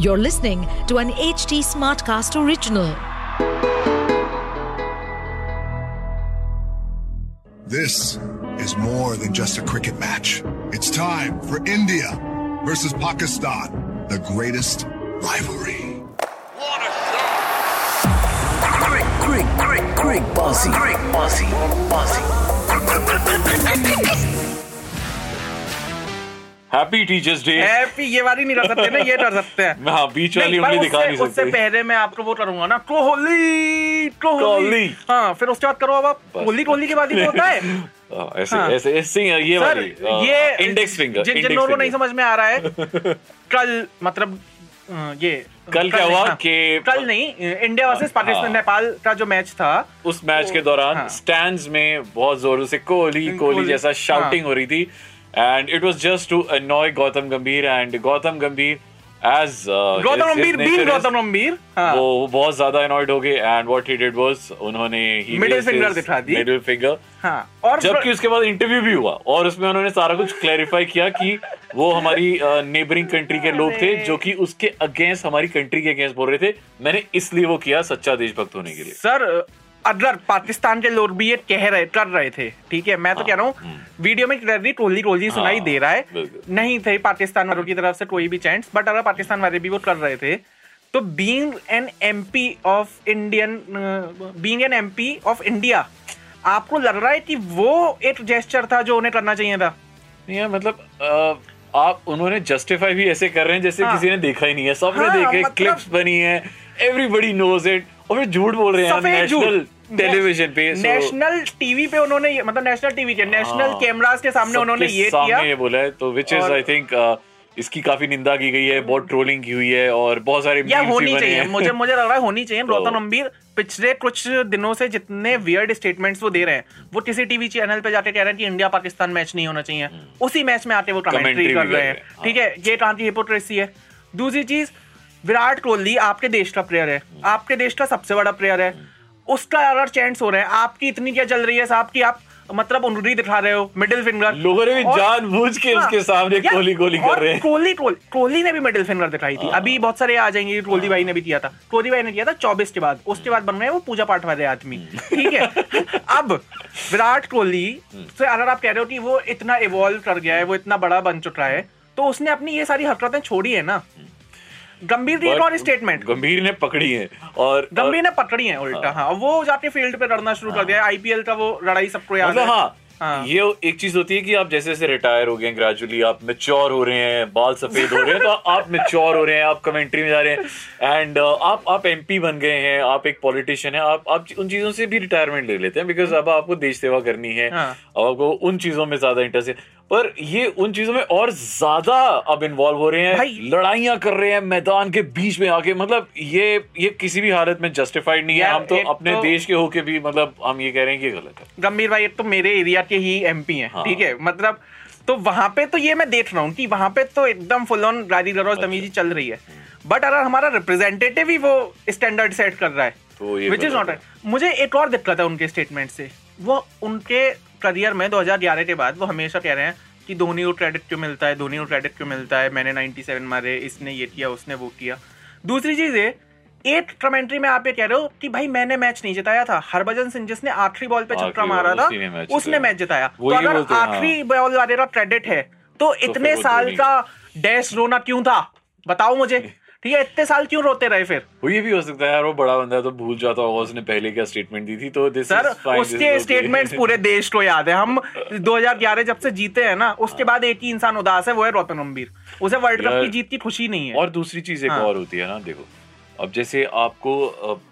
You're listening to an HT Smartcast original. This is more than just a cricket match. It's time for India versus Pakistan, the greatest rivalry. What a shot! Greg, Greg, Greg, Greg Bossy. Greg Bossy. Bossy. Happy teachers day happy ये वाली नहीं कर सकते ना ये कर सकते हैं हाँ बीच वाली उंगली दिखा नहीं उससे पहले मैं आपको वो करूँगा ना कोहली कोहली। हाँ फिर उसके बाद करो अब आप। कोहली कोहली के बाद ही तो होता है हाँ, ऐसे हाँ। ऐसे ऐसे ही ये सर वाली ये इंडेक्स फिंगर जिन जिन लोगों को नहीं समझ में आ रहा है कल मतलब ये कल क्या हुआ हाँ, कि- कल नहीं इंडिया वर्सेस पाकिस्तान हाँ। नेपाल का जो मैच था उस मैच के दौरान हाँ। स्टैंड्स में बहुत जोरों से कोहली कोहली जैसा शाउटिंग हाँ। हो रही थी and it was just to annoy Gautam Gambhir and Gautam गंभीर एज गौतम गंभीर बीन गौतम गंभीर हाँ वो बहुत ज़्यादा अनॉयड हो गए and what he did was उन्होंने Middle finger दिखा दी। मिडिल फिंगर हाँ और जबकि उसके बाद इंटरव्यू भी हुआ और उसमें उन्होंने सारा कुछ क्लैरिफाई किया कि वो हमारी नेबरिंग कंट्री के लोग थे जो कि उसके अगेंस्ट हमारी कंट्री के अगेंस्ट बोल रहे थे। मैंने इसलिए वो किया सच्चा देशभक्त होने के लिए। सर अगर पाकिस्तान के लोग भी ये कह रहे कर रहे थे। ठीक है मैं तो कह रहा हूँ वीडियो में क्लियरली टोली टोली सुनाई हाँ, दे रहा है। नहीं थे पाकिस्तान वालों की तरफ़ से कोई भी चैंट्स बट अगर पाकिस्तान वाले भी वो कर रहे थे तो being an MP of Indian being an MP of India आपको लग रहा है कि वो एक जेस्चर था जो उन्हें करना चाहिए था? नहीं मतलब अ, आप उन्होंने जस्टिफाई भी ऐसे कर रहे हैं जैसे हाँ। किसी ने देखा ही नहीं है। सबने हाँ, देखे मतलब- क्लिप्स बनी है एवरीबडी नोज़ इट और फिर झूठ बोल रहे हैं नेशनल टेलीविज़न पे नेशनल टीवी पे उन्होंने मतलब नेशनल टीवी के नेशनल हाँ। कैमरास के सामने उन्होंने ये किया। ये बोला है तो विच इज़ आई थिंक इसकी काफ़ी निंदा की गई है बहुत ट्रोलिंग की हुई है और बहुत सारे या होनी चाहिए। मुझे मुझे लग रहा है होनी चाहिए। तो- गौतम गंभीर पिछले कुछ दिनों से जितने वियर्ड स्टेटमेंट्स वो दे रहे हैं वो किसी टीवी चैनल पे जाके कह रहे हैं कि इंडिया पाकिस्तान मैच नहीं होना चाहिए। उसी मैच में आके वो कमेंट्री कर रहे हैं। रहे हैं, ठीक है? ये कहाँ की हिपोक्रेसी है। दूसरी चीज़ विराट कोहली आपके देश का प्लेयर है। आपके देश का सबसे बड़ा प्लेयर है। उसका अगर चैंट्स हो रहे हैं आपकी इतनी क्या चल रही है साहब की आप मतलब उंगली दिखा रहे हो मिडिल फिंगर लोगों ने भी जानबूझ के हाँ, उसके सामने यार, कोहली कोहली कर रहे हैं। कोहली कोहली कोहली ने भी मिडिल फिंगर दिखाई थी। अभी बहुत सारे आ जाएँगे कोहली भाई ने भी किया था। कोहली भाई ने किया था चौबीस के बाद। उसके बाद बन गए वो पूजा पाठ वाले आदमी। ठीक है? अब विराट कोहली से अगर आप कह रहे हो कि वो इतना इवॉल्व कर गया है वो इतना बड़ा बन चुका है तो उसने अपनी ये सारी हरकतें छोड़ी है ना। गंभीर एक और स्टेटमेंट गंभीर ने पकड़ी है और गंभीर ने पकड़ी है उल्टा हाँ। वो जाके फ़ील्ड पे लड़ना शुरू कर दिया। आईपीएल का वो लड़ाई सबको याद मतलब है। हाँ हाँ। ये एक चीज़ होती है कि आप जैसे जैसे रिटायर हो गए ग्रेजुअली आप मेच्योर हो रहे हैं बाल सफ़ेद हो रहे हैं तो आप मेच्योर हो रहे हैं आप कमेंट्री में जा रहे हैं। एंड आप आप एमपी बन गए हैं आप एक पॉलिटिशियन है आप आप उन चीज़ों से भी रिटायरमेंट ले लेते हैं बिकॉज़ अब आपको देश सेवा करनी है हाँ। अब आपको उन चीज़ों में ज़्यादा इंटरेस्ट है। पर ये उन चीज़ों में और ज़्यादा अब इन्वॉल्व हो रहे हैं लड़ाइयाँ कर रहे हैं मैदान के बीच में आके। मतलब ये ये किसी भी हालत में जस्टिफाइड नहीं है। हम तो अपने तो- देश के होके भी मतलब हम ये कह रहे हैं कि गलत है। गंभीर भाई एक तो मेरे एरिया के ही एमपी हैं हाँ। ठीक है? मतलब तो वहाँ पे तो ये मैं देख रहा हूँ कि वहाँ पे तो एकदम फुल ऑन अच्छा। गरौज तमीजी चल रही है। बट अगर हमारा रिप्रेजेंटेटिव ही वो स्टैंडर्ड सेट कर रहा है तो विच इज़ नॉट मुझे एक और दिक्कत है उनके स्टेटमेंट से। वो उनके करियर में 2011 के बाद वो हमेशा कह रहे हैं कि धोनी को क्रेडिट क्यों मिलता है धोनी को क्रेडिट क्यों मिलता है? मैंने 97 मारे इसने ये किया उसने वो किया। दूसरी चीज़ है एक कमेंट्री में आप ये कह रहे हो कि भाई मैंने मैच नहीं जिताया था। हरभजन सिंह जिसने आखिरी बॉल पे छक्का मारा था मैच उसने मैच जिताया। तो अगर हैं। आखिरी बॉल वाले का क्रेडिट है तो इतने वो साल का डैश रोना क्यों था? बताओ मुझे। ठीक है इतने साल क्यों रोते रहे फिर? वो ये भी हो सकता है यार वो बड़ा बंदा तो भूल जाता होगा उसने पहले क्या स्टेटमेंट दी थी तो दिस सर उसके स्टेटमेंट्स पूरे देश को याद है। हम 2011 जब से जीते हैं ना उसके बाद एक ही इंसान उदास है वो है रोतन गंभीर। उसे वर्ल्ड कप की जीत की खुशी नहीं है। और दूसरी चीज़ एक हाँ। और होती है ना देखो अब जैसे आपको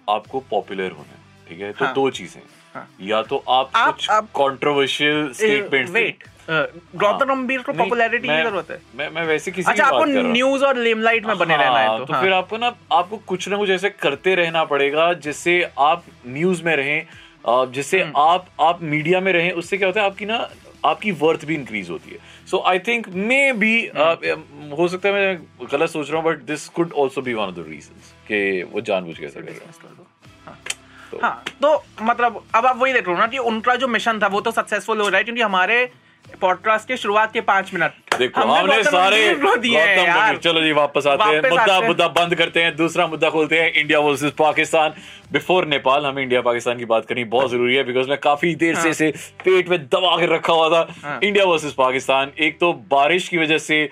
आपको पॉपुलर होना ठीक है? तो हाँ। दो चीज़ें हाँ। या तो आप, आप- कंट्रोवर्शियल स्टेटमेंट वेट गौतम गंभीर को पॉपुलैरिटी की ज़रूरत है मैं मैं वैसे किसी अच्छा आपको बात कर रहा हूँ। न्यूज़ और लेमलाइट में बने रहना है हाँ, तो, तो हाँ। फिर आपको ना आपको कुछ ना कुछ ऐसे करते रहना पड़ेगा जिससे आप न्यूज़ में रहें जिससे हम्म। आप आप मीडिया में रहें उससे क्या होता है आपकी ना आपकी वर्थ भी इंक्रीज होती है सो आई थिंक मे बी। हो सकता है मैं गलत सोच रहा हूँ but this could also be one of the reason कि वो जानबूझ के ऐसा कर रहा है हाँ तो मतलब अब आप वही देख रहे हो ना कि उनका जो मिशन था वो तो सक्सेसफुल हो रहा है क्योंकि हमारे पॉडकास्ट के शुरुआत के पाँच मिनट। देखो हमने सारे हैं यार। चलो जी वापस आते हैं। मुद्दा मुद्दा बंद करते हैं दूसरा मुद्दा खोलते हैं India versus Pakistan before Nepal हमें इंडिया पाकिस्तान की बात करनी बहुत ज़रूरी है बिकॉज़ मैं काफ़ी देर से हाँ। इसे पेट में दबा के रखा हुआ था। हाँ। इंडिया वर्सेस पाकिस्तान एक तो बारिश की वजह से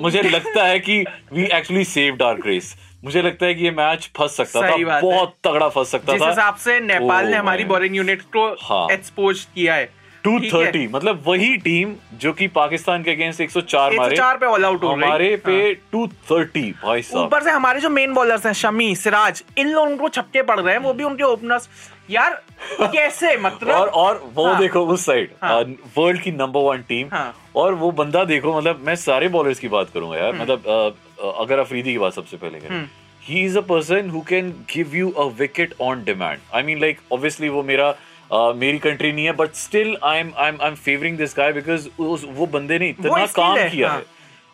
मुझे लगता है कि we actually saved our grace मुझे लगता है कि ये मैच फंस सकता था। बहुत तगड़ा फंस सकता जिस था। हिसाब से नेपाल ने Oh हमारी बॉलिंग यूनिट को हाँ। एक्सपोज किया है। टू ठीक है? थर्टी मतलब वही टीम जो कि पाकिस्तान के अगेंस्ट 104 मारे 104 पे ऑल आउट हो गई हमारे पे हाँ। थर्टी भाई साहब ऊपर से हमारे जो मेन बॉलर्स हैं शमी सिराज इन लोगों को छक्के पड़ रहे हैं वो भी उनके ओपनर्स यार कैसे मतलब और और वो हाँ। देखो उस साइड हाँ। वर्ल्ड की नंबर वन टीम हाँ। और वो बंदा देखो मतलब मैं सारे बॉलर्स की बात करूँगा यार हम्म। मतलब अगर अफरीदी की बात सबसे पहले करें he is a person who can give you a wicket on demand I mean like obviously वो मेरा मेरी कंट्री नहीं है but still I am I am I am favouring this guy because वो बंदे ने इतना काम है, किया हाँ। है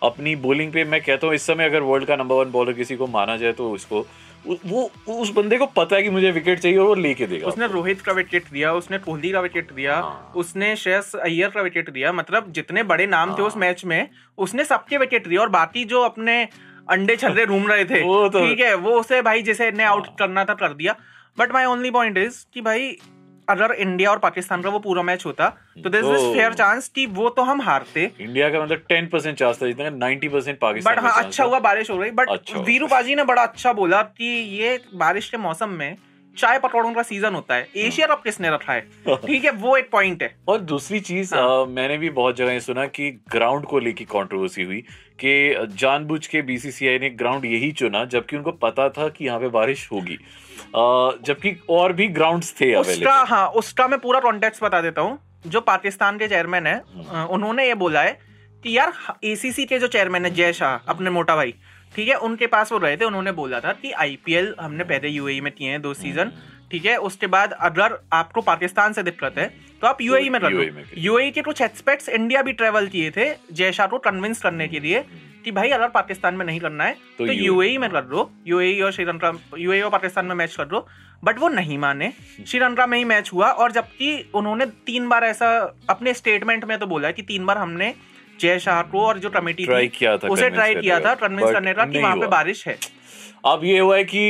अपनी बॉलिंग पे मैं कहता हूँ इस समय अगर वर्ल्ड का नंबर वन बॉलर किसी को माना जाए तो उसको वो उस बंदे को पता है कि मुझे विकेट चाहिए और वो लेके देगा उसने रोहित का विकेट दिया उसने कोहली का विकेट दिया हाँ। उसने श्रेयस अय्यर का विकेट दिया मतलब जितने बड़े नाम थे उस हाँ। मैच में उसने सबके विकेट दिए और बाकी जो अपने अंडे छल्ले घूम रहे थे तो- हाँ। ठीक है वो उसे भाई जिसे ने आउट करना था कर दिया but my only point is कि भाई अगर इंडिया और पाकिस्तान का वो पूरा मैच होता तो दिस इज़ फेयर चांस कि वो तो हम हारते। इंडिया का मतलब टेन परसेंट चांस था जितना नाइनटी परसेंट पाकिस्तान बट हाँ अच्छा हुआ बारिश हो रही बट अच्छा वीरू बाजी ने बड़ा अच्छा बोला कि ये बारिश के मौसम में चाय पकौड़ों का सीज़न होता है। हाँ। एशिया कप किसने रखा है? ठीक है वो एक पॉइंट है। और दूसरी चीज़ हाँ। मैंने भी बहुत जगह सुना कि ग्राउंड को लेकर कंट्रोवर्सी हुई। कि जानबूझ के बीसीसीआई ने ग्राउंड यही चुना जबकि उनको पता था कि यहाँ पे बारिश होगी जबकि और भी ग्राउंड्स थे उसका हाँ उसका मैं पूरा कॉन्टेक्स्ट बता देता हूँ जो पाकिस्तान के चेयरमैन है हम्म। उन्होंने ये बोला है कि यार एसीसी के जो चेयरमैन है जय शाह अपने मोटा भाई ठीक है उनके पास वो रहे थे उन्होंने बोला था कि आईपीएल हमने पहले यूएई में किए हैं दो सीज़न। ठीक है? उसके बाद अगर आपको पाकिस्तान से दिक्कत है तो आप यूएई में कर लो। यूएई के कुछ एक्सपर्ट्स इंडिया भी ट्रेवल किए थे जय शाह को कन्विंस करने के लिए कि भाई अगर पाकिस्तान में नहीं करना है तो तो यूएई में कर लो। यूएई और श्रीलंका यूएई और पाकिस्तान में मैच कर लो। बट वो नहीं माने। श्रीलंका में ही मैच हुआ और जबकि उन्होंने तीन बार ऐसा अपने स्टेटमेंट में तो बोला कि तीन बार हमने जय शाह को और जो कमेटी उसे ट्राई किया था कन्विंस करने का कि वहाँ पे बारिश है। अब ये हुआ है कि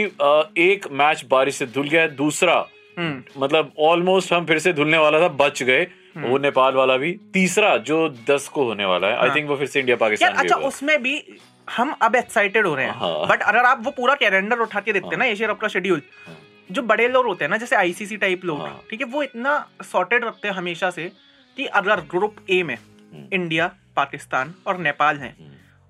एक मैच बारिश से धुल गया दूसरा हम्म मतलब ऑलमोस्ट हम फिर से धुलने वाला था बच गए हम्म। वो नेपाल वाला भी तीसरा जो दस को होने वाला है आई हाँ। थिंक वो फिर से इंडिया पाकिस्तान अच्छा उसमें भी हम अब एक्साइटेड हो रहे हैं हाँ। बट अगर आप वो पूरा कैलेंडर उठा के देखते हैं ना एशिया कप का शेड्यूल जो बड़े लोग होते हैं ना जैसे आईसीसी टाइप लोग हाँ। ठीक है वो इतना सॉर्टेड रखते हैं हमेशा से कि अगर ग्रुप ए में हम्म। इंडिया पाकिस्तान और नेपाल हैं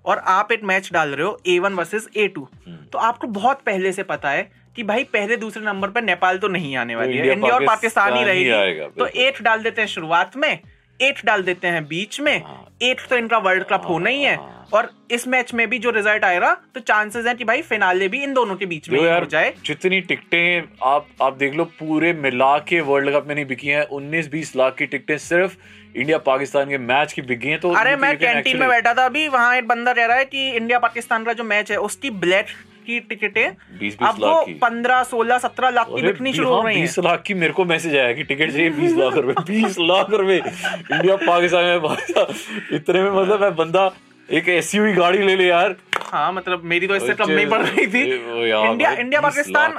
और आप एक मैच डाल रहे हो A one versus A two. तो आपको बहुत पहले से पता है कि भाई पहले दूसरे नंबर पर नेपाल तो नहीं आने वाली है इंडिया, और पाकिस्तान ही रहेगी तो। एट डाल देते हैं शुरुआत में एट डाल देते हैं बीच में हाँ। एट तो इनका वर्ल्ड कप होना ही है हाँ। और इस मैच में भी जो रिज़ल्ट आएगा तो चांसेस हैं कि भाई फिनाले भी इन दोनों के बीच में यार हो जाए जितनी टिकटें आप आप देख लो पूरे मिला के वर्ल्ड कप में नहीं बिकी हैं 19-20 लाख की टिकटें सिर्फ़ इंडिया पाकिस्तान के मैच की बिकी हैं तो अरे मैं कैंटीन में बैठा था अभी वहाँ एक बंदा कह रहा है कि इंडिया पाकिस्तान का जो मैच है उसकी ब्लैक की टिकटें अब वो पंद्रह सोलह सत्रह लाख की बिकनी शुरू हो हाँ, रही है। 20 लाख की मेरे को मैसेज आया कि टिकट चाहिए 20 लाख रुपए 20 लाख रुपए। इंडिया पाकिस्तान में इतने में मतलब मैं बंदा एक एसयूवी गाड़ी ले ले यार। हाँ मतलब मेरी तो इससे कम नहीं पड़ रही थी। इंडिया इंडिया पाकिस्तान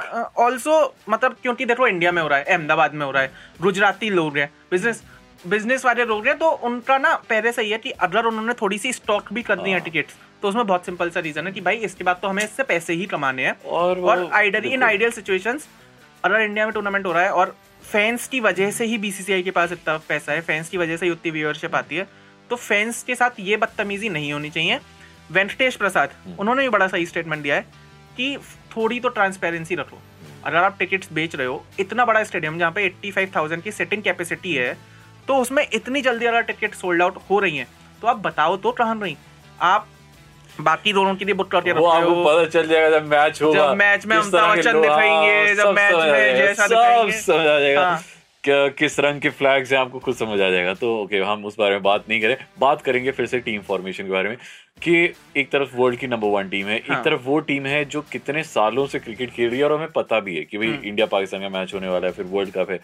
ऑल्सो मतलब क्योंकि देखो इंडिया में हो रहा है अहमदाबाद में हो रहा है गुजराती लोग हैं बिज़नेस बिज़नेस वाले लोग हैं तो उनका ना पहले सही है कि अगर उन्होंने थोड़ी सी स्टॉक भी कर दी हाँ। है। टिकट्स तो उसमें बहुत सिंपल सा रीजन है कि भाई इसके बाद तो हमें इससे पैसे ही कमाने हैं। और और आइडल इन आइडियल सिचुएशंस अगर इंडिया में टूर्नामेंट हो रहा है और फैंस की वजह से ही बीसीसीआई के पास इतना पैसा है फैंस की वजह से ही उतनी व्यूअरशिप आती है तो फैंस के साथ ये बदतमीजी नहीं होनी चाहिए। वेंकटेश प्रसाद उन्होंने भी बड़ा सही स्टेटमेंट दिया है कि थोड़ी तो ट्रांसपेरेंसी रखो। अगर आप टिकट्स बेच रहे हो इतना बड़ा स्टेडियम जहाँ पे 85,000 की सेटिंग कैपेसिटी है तो उसमें इतनी जल्दी अगर टिकट सोल्ड आउट हो रही हैं तो आप बताओ तो कहाँ रही। आप बाकी दोनों के लिए बुक करके वो आपको पता चल जाएगा जब मैच होगा जब मैच में किस अमिताभ बच्चन दिखाएँगे, हाँ, जब मैच में जैसा सब समझ आ जाएगा हाँ। किस रंग के फ्लैग्स हैं आपको खुद समझ आ जाएगा तो ओके हम उस बारे में बात नहीं करें बात करेंगे फिर से टीम फॉर्मेशन के बारे में कि एक तरफ़ वर्ल्ड की नंबर वन टीम है हाँ। एक। तरफ़ वो टीम है जो कितने सालों से क्रिकेट खेल रही है और हमें पता भी है कि भाई हम्म। इंडिया पाकिस्तान का मैच होने वाला है फिर वर्ल्ड कप है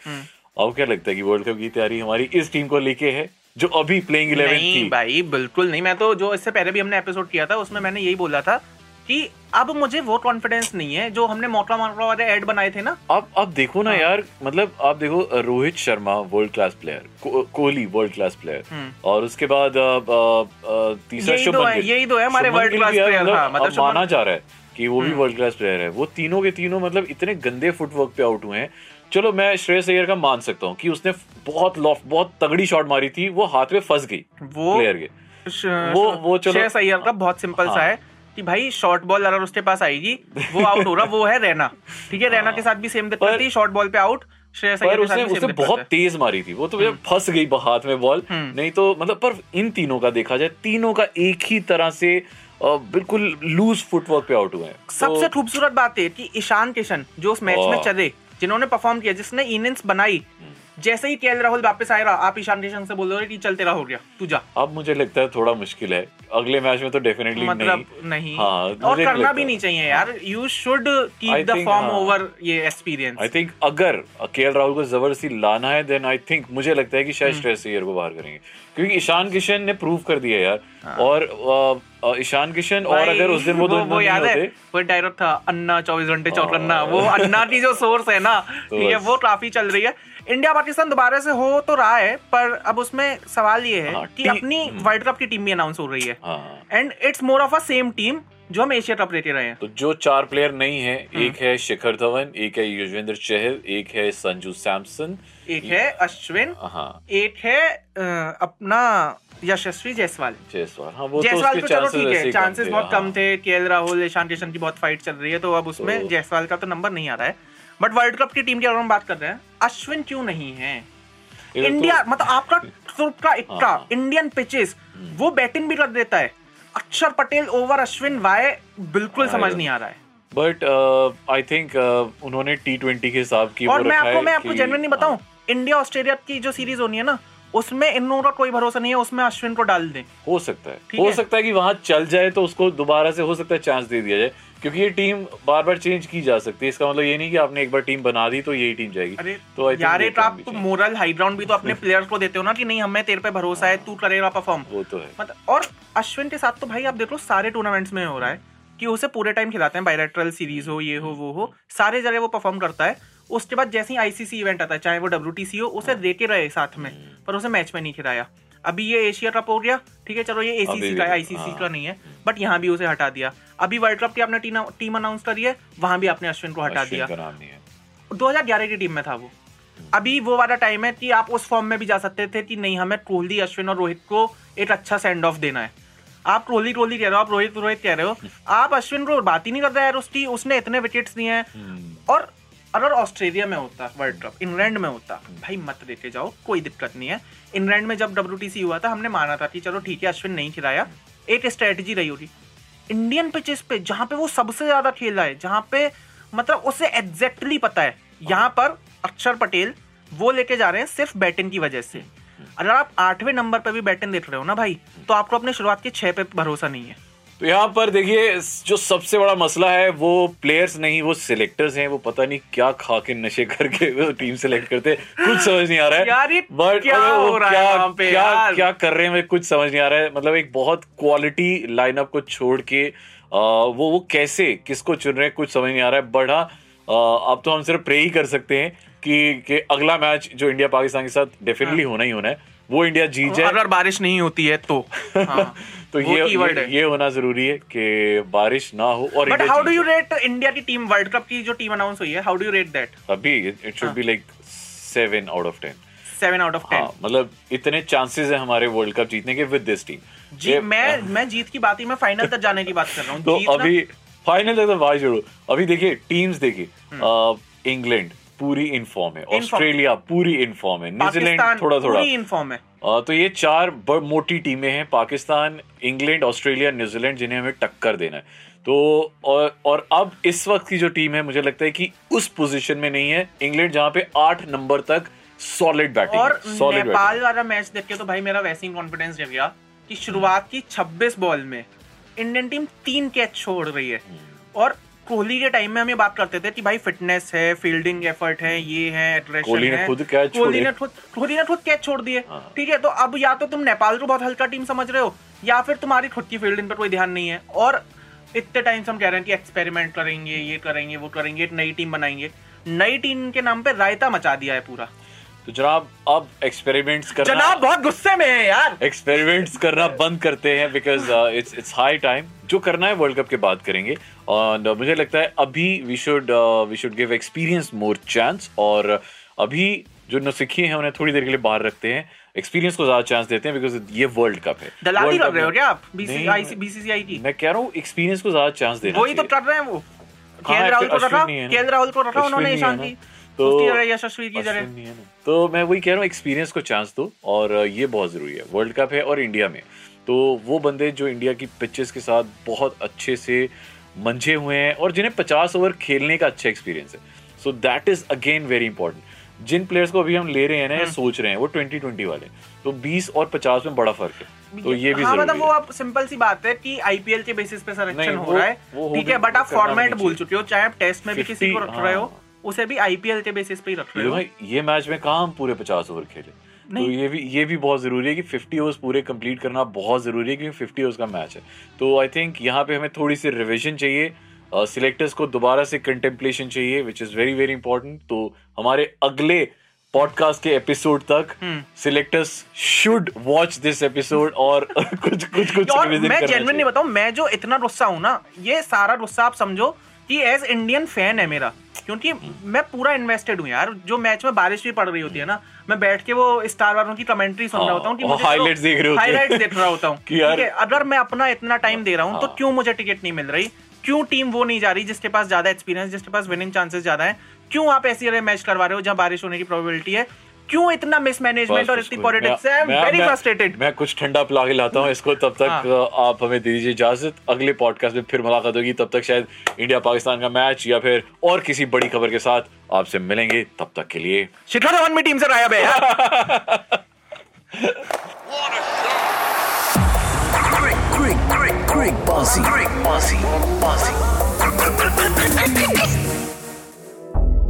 अब क्या लगता है कि वर्ल्ड कप की तैयारी हमारी इस टीम को लेके है जो अभी प्लेइंग इलेवन थी। भाई बिल्कुल नहीं। मैं तो जो इससे पहले भी हमने एपिसोड किया था उसमें मैंने यही बोला था कि अब मुझे वो कॉन्फिडेंस नहीं है जो हमने मोटा मोटा वाले एड बनाए थे ना। अब अब देखो ना हाँ। यार मतलब आप देखो Rohit Sharma world class player Kohli world class player और उसके बाद तीसरा हम्म। यही दो शुभमन है, यही दो है हमारे शुभमन world गिल class भी यार player, मतलब हाँ, मतलब माना जा रहा है कि वो भी। वर्ल्ड क्लास प्लेयर है। वो तीनों के तीनों मतलब इतने गंदे फुटवर्क पे आउट हुए हैं। चलो मैं श्रेयस अय्यर का मान सकता हूँ कि उसने बहुत लॉफ बहुत तगड़ी शॉट मारी थी वो हाथ में फंस गई वो प्लेयर के। वो- वो चलो- श्रेयस अय्यर का बहुत सिंपल सा हाँ। है कि भाई शॉर्ट बॉल अगर उसके पास आएगी वो आउट हो रहा वो है रैना। ठीक है रैना के साथ भी सेम दिक्कत थी शॉर्ट बॉल पे आउट पर उसने उसने बहुत तेज मारी थी वो तो जब फंस गई हाथ में बॉल हम्म। नहीं तो मतलब पर इन तीनों का देखा जाए तीनों का एक ही तरह से बिल्कुल लूज फुटवर्क पे आउट हुए हैं। सबसे तो- खूबसूरत बात है कि ईशान किशन जो उस मैच में चले जिन्होंने परफॉर्म किया जिसने इनिंग्स बनाई जैसे ही के राहुल वापस आए रहा आप ईशान किशन से बोल रहे हो कि चल तेरा हो गया तू जा। अब मुझे लगता है थोड़ा मुश्किल है। अगले मैच में तो डेफिनेटली मतलब नहीं। नहीं। हाँ, और करना भी नहीं चाहिए यार। You should keep the form. Over ये एक्सपीरियंस आई थिंक अगर केएल राहुल को ज़बरदस्ती लाना है देन आई थिंक मुझे लगता है कि हम्म। शायद श्रेयस अय्यर को बाहर करेंगे। क्योंकि ईशान किशन ने प्रूव कर दिया यार। हाँ। और ईशान किशन और अगर उस दिन वो दो वो याद है? वो डायलॉग था अन्ना चौबीस घंटे हाँ। चौकन्ना वो अन्ना की जो सोर्स है ना तो ठीक है वो काफ़ी चल रही है। इंडिया पाकिस्तान दोबारा से हो तो रहा है पर अब उसमें सवाल ये है हाँ, कि अपनी वर्ल्ड कप की टीम भी अनाउंस हो रही है। And it's more of a same team जो हम एशिया कप लेते रहे हैं। तो जो चार प्लेयर नहीं है हम्म। एक है शिखर धवन एक है युजवेंद्र चहल एक है संजू सैमसन। एक है अश्विन हाँ। एक है अपना यशस्वी जायसवाल। जायसवाल हाँ वो तो जायसवाल तो चलो चांसेस ठीक है चांसेस बहुत हाँ। कम थे केएल राहुल ईशान किशन की बहुत फाइट चल रही है तो अब उसमें तो- जायसवाल का तो नंबर नहीं आ रहा है। बट वर्ल्ड कप की टीम की अगर हम बात कर रहे हैं। अश्विन क्यों नहीं है? इंडिया तो- मतलब आपका सुरप का इक्का हाँ। इंडियन पिचेस वो बैटिंग भी कर देता है। अक्षर पटेल ओवर अश्विन वाय बिल्कुल समझ नहीं आ रहा है। बट आई थिंक उन्होंने टी ट्वेंटी के हिसाब की और मैं आपको मैं आपको कि- नहीं बताऊँ हाँ, इंडिया ऑस्ट्रेलिया की जो सीरीज़ होनी है ना उसमें इन का कोई भरोसा नहीं है उसमें अश्विन को डाल दें। हो सकता है। हो है। सकता है कि वहाँ चल जाए तो उसको दोबारा से हो सकता है चांस दे दिया जाए क्योंकि ये टीम बार बार चेंज की जा सकती है। इसका मतलब ये नहीं कि आपने एक बार टीम बना दी तो यही टीम जाएगी। अरे तो यार एक आप तो मोरल हाई ग्राउंड भी तो अपने प्लेयर्स को देते हो ना कि नहीं हमें तेरे पे भरोसा है तू करेगा परफॉर्म वो तो है। मतलब और अश्विन के साथ तो भाई आप देख लो सारे टूर्नामेंट्स में हो रहा है कि उसे पूरे टाइम खिलाते हैं बायलैटरल सीरीज़ हो ये हो वो हो सारे जगह वो परफॉर्म करता है। उसके बाद जैसे ही आईसीसी इवेंट आता है चाहे वो डब्ल्यूटीसी हो उसे देके रहे साथ में हम्म। पर उसे मैच में नहीं खिलाया। अभी ये एशिया कप हो गया ठीक है चलो ये एसीसी का आईसीसी हाँ। का नहीं है बट यहाँ भी उसे हटा दिया। अभी वर्ल्ड कप की आपने टीम अनाउंस करी है वहाँ भी आपने अश्विन को हटा दिया। का नाम नहीं है। 2011 की टीम में था वो। अभी वो वाला टाइम है कि आप उस फॉर्म में भी जा सकते थे कि नहीं हमें कोहली अश्विन और रोहित को एक अच्छा सेंड ऑफ़ देना है। आप कोहली कोहली कह रहे हो आप रोहित रोहित कह रहे हो। आप अश्विन को बात ही नहीं कर रहे यार उसकी उसने इतने विकेट्स दिए हैं। हम्म। और अगर ऑस्ट्रेलिया में होता, वर्ल्ड कप, इंग्लैंड में होता। भाई, मत लेके जाओ, कोई दिक्कत नहीं है। इंग्लैंड में जब डब्ल्यू हुआ था, हमने माना था कि चलो ठीक है, अश्विन नहीं खिलाया। एक स्ट्रेटजी रही होगी इंडियन पिचेस पे, जहाँ पे वो सबसे ज़्यादा खेला है, जहाँ पे मतलब उसे एग्जैक्टली पता है, यहाँ पर अक्षर पटेल वो लेके जा रहे हैं सिर्फ़ बैटिंग की वजह से। अगर आप आठवें नंबर पर भी बैटिंग देख रहे हो ना भाई तो आपको अपने शुरुआत के छह पे भरोसा नहीं है। तो यहाँ पर देखिए जो सबसे बड़ा मसला है वो प्लेयर्स नहीं वो सिलेक्टर्स हैं वो पता नहीं क्या खा के नशे करके वो टीम सेलेक्ट करते हैं। कुछ समझ नहीं आ रहा है। यार ये But क्या हो रहा है क्या वहाँ पे क्या यार? क्या कर रहे हैं कुछ समझ नहीं आ रहा है। मतलब एक बहुत क्वालिटी लाइनअप को छोड़ के आ, वो वो कैसे किसको चुन रहे हैं कुछ समझ नहीं आ रहा है। बट हाँ अब तो हम सिर्फ़ प्रे ही कर सकते हैं कि कि अगला मैच जो इंडिया पाकिस्तान के साथ डेफिनेटली होना ही होना है। वो इंडिया जीत जाए। अगर बारिश नहीं होती है तो। हाँ, तो ये ये, ये होना ज़रूरी है कि बारिश ना हो और but how do you rate India की टीम वर्ल्ड कप की जो टीम अनाउंस हुई है how do you rate that अभी it should be like seven out of ten seven out of ten हाँ मतलब इतने चांसेस है हमारे वर्ल्ड कप जीतने के विद दिस टीम जी मैं मैं जीत की बात ही मैं फाइनल तक जाने की बात कर रहा हूँ। तो अभी फाइनल तक तो भाई जोड़ो अभी देखिए टीम्स देखिए। हम्म। इंग्लैंड पूरी इनफॉर्म है। ऑस्ट्रेलिया पूरी इनफॉर्म है। न्यूजीलैंड थोड़ा थोड़ा इनफॉर्म है। तो ये चार मोटी टीमें हैं। पाकिस्तान इंग्लैंड ऑस्ट्रेलिया न्यूजीलैंड जिन्हें हमें टक्कर देना है। तो और और अब इस वक्त की जो टीम है मुझे लगता है कि उस पोजीशन में नहीं है। इंग्लैंड जहाँ पे आठ नंबर तक सॉलिड बैटिंग और सॉलिड नेपाल वाला मैच देख के तो भाई मेरा वैसे ही कॉन्फिडेंस जग गया कि शुरुआत की 26 बॉल में इंडियन टीम तीन कैच छोड़ रही है। हम्म। और कोहली के टाइम में हम ये बात करते थे कि भाई फिटनेस है फील्डिंग एफर्ट है ये है कोहली ने खुद catch कोहली ने खुद कोहली ने खुद कैच छोड़ दिए। हाँ। ठीक है तो अब या तो तुम नेपाल को बहुत हल्का टीम समझ रहे हो या फिर तुम्हारी खुद की फील्डिंग पर कोई ध्यान नहीं है। और इतने टाइम से हम कह रहे हैं कि एक्सपेरिमेंट करेंगे ये करेंगे वो करेंगे एक नई टीम बनाएँगे। नई टीम के नाम पे रायता मचा दिया है पूरा। तो जनाब अब एक्सपेरिमेंट्स करना जनाब बहुत गुस्से में है यार। एक्सपेरिमेंट्स करना बंद करते हैं uh, because it's it's high time जो करना है वर्ल्ड कप के बाद करेंगे। और uh, मुझे लगता है अभी we should we should give experience more chance और अभी जो नौसिखिए हैं उन्हें थोड़ी देर के लिए बाहर रखते हैं। एक्सपीरियंस को ज़्यादा चांस देते हैं बिकॉज़ ये वर्ल्ड कप है। दलाली Cup रहे हो क्या आप? बीसीसीआई की मैं कह रहा हूँ एक्सपीरियंस को ज़्यादा चांस देना वही तो कर रहे हैं वो। केएल राहुल को रखा केएल राहुल को रखा उन्होंने ईशान की। तो उसकी की जगह। नहीं ना। तो मैं वही कह रहा हूँ एक्सपीरियंस को चांस दो और ये बहुत ज़रूरी है। वर्ल्ड कप है और इंडिया में। तो वो बंदे जो इंडिया की पिचेस के साथ बहुत अच्छे से मंझे हुए हैं और जिन्हें 50 ओवर खेलने का अच्छा एक्सपीरियंस है। So that is again very important Jin players को अभी हम ले रहे हैं ना हम्म। सोच रहे हैं वो 2020 वाले। तो 20 और 50 में बड़ा फ़र्क है। तो ये भी हाँ मतलब वो अब सिंपल सी बात है कि आईपीएल के बेसिस पे सिलेक्शन हो रहा है। ठीक है बट आप फॉर्मेट भूल चुके हो चाहे आप टेस्ट में भी किसी को रख रहे हो। हाँ। उसे भी आईपीएल के बेसिस पे ही रख रहे ये हो। ये मैच में कहाँ हम पूरे 50 ओवर खेले? तो ये भी ये भी बहुत ज़रूरी है कि 50 ओवर्स पूरे कंप्लीट करना बहुत ज़रूरी है क्योंकि 50 ओवर्स का मैच है। तो आई थिंक यहाँ पे हमें थोड़ी सी रिविजन चाहिए सिलेक्टर्स uh, को दोबारा से कंटेम्पलेशन चाहिए which is very very important तो हमारे अगले पॉडकास्ट के एपिसोड तक। Selectors should watch this episode और कुछ कुछ कुछ और मैं जेनविनली चाहिए। बताऊँ मैं जो इतना गुस्सा हूँ ना ये सारा गुस्सा आप समझो कि एज इंडियन फ़ैन है मेरा क्योंकि मैं पूरा इन्वेस्टेड हूँ यार। जो मैच में बारिश भी पड़ रही होती है ना मैं बैठ के वो स्टार वालों की कमेंट्री सुन रहा होता हूँ मुझे highlights देख रहे होते ठीक है अगर मैं अपना इतना टाइम दे रहा हूँ तो हाँ। क्यों मुझे टिकट नहीं मिल रही? क्यों टीम वो नहीं जा रही जिसके पास ज़्यादा एक्सपीरियंस जिसके पास विनिंग चांसेस ज़्यादा है? क्यों आप ऐसी मैच करवा रहे हो जहाँ बारिश होने की प्रोबेबिलिटी है? क्यों इतना मिसमैनेजमेंट और इतनी पॉलिटिक्स है आई एम वेरी फ्रस्ट्रेटेड मैं कुछ ठंडा पिला के लाता हूँ इसको तब तक हाँ। आप हमें दे दीजिए इजाज़त अगले पॉडकास्ट में फिर मुलाकात होगी तब तक शायद इंडिया पाकिस्तान का मैच या फिर और किसी बड़ी खबर के साथ आपसे मिलेंगे तब तक के लिए शिखर धवन भी टीम से है great, great, great bossy. Great bossy. Bossy.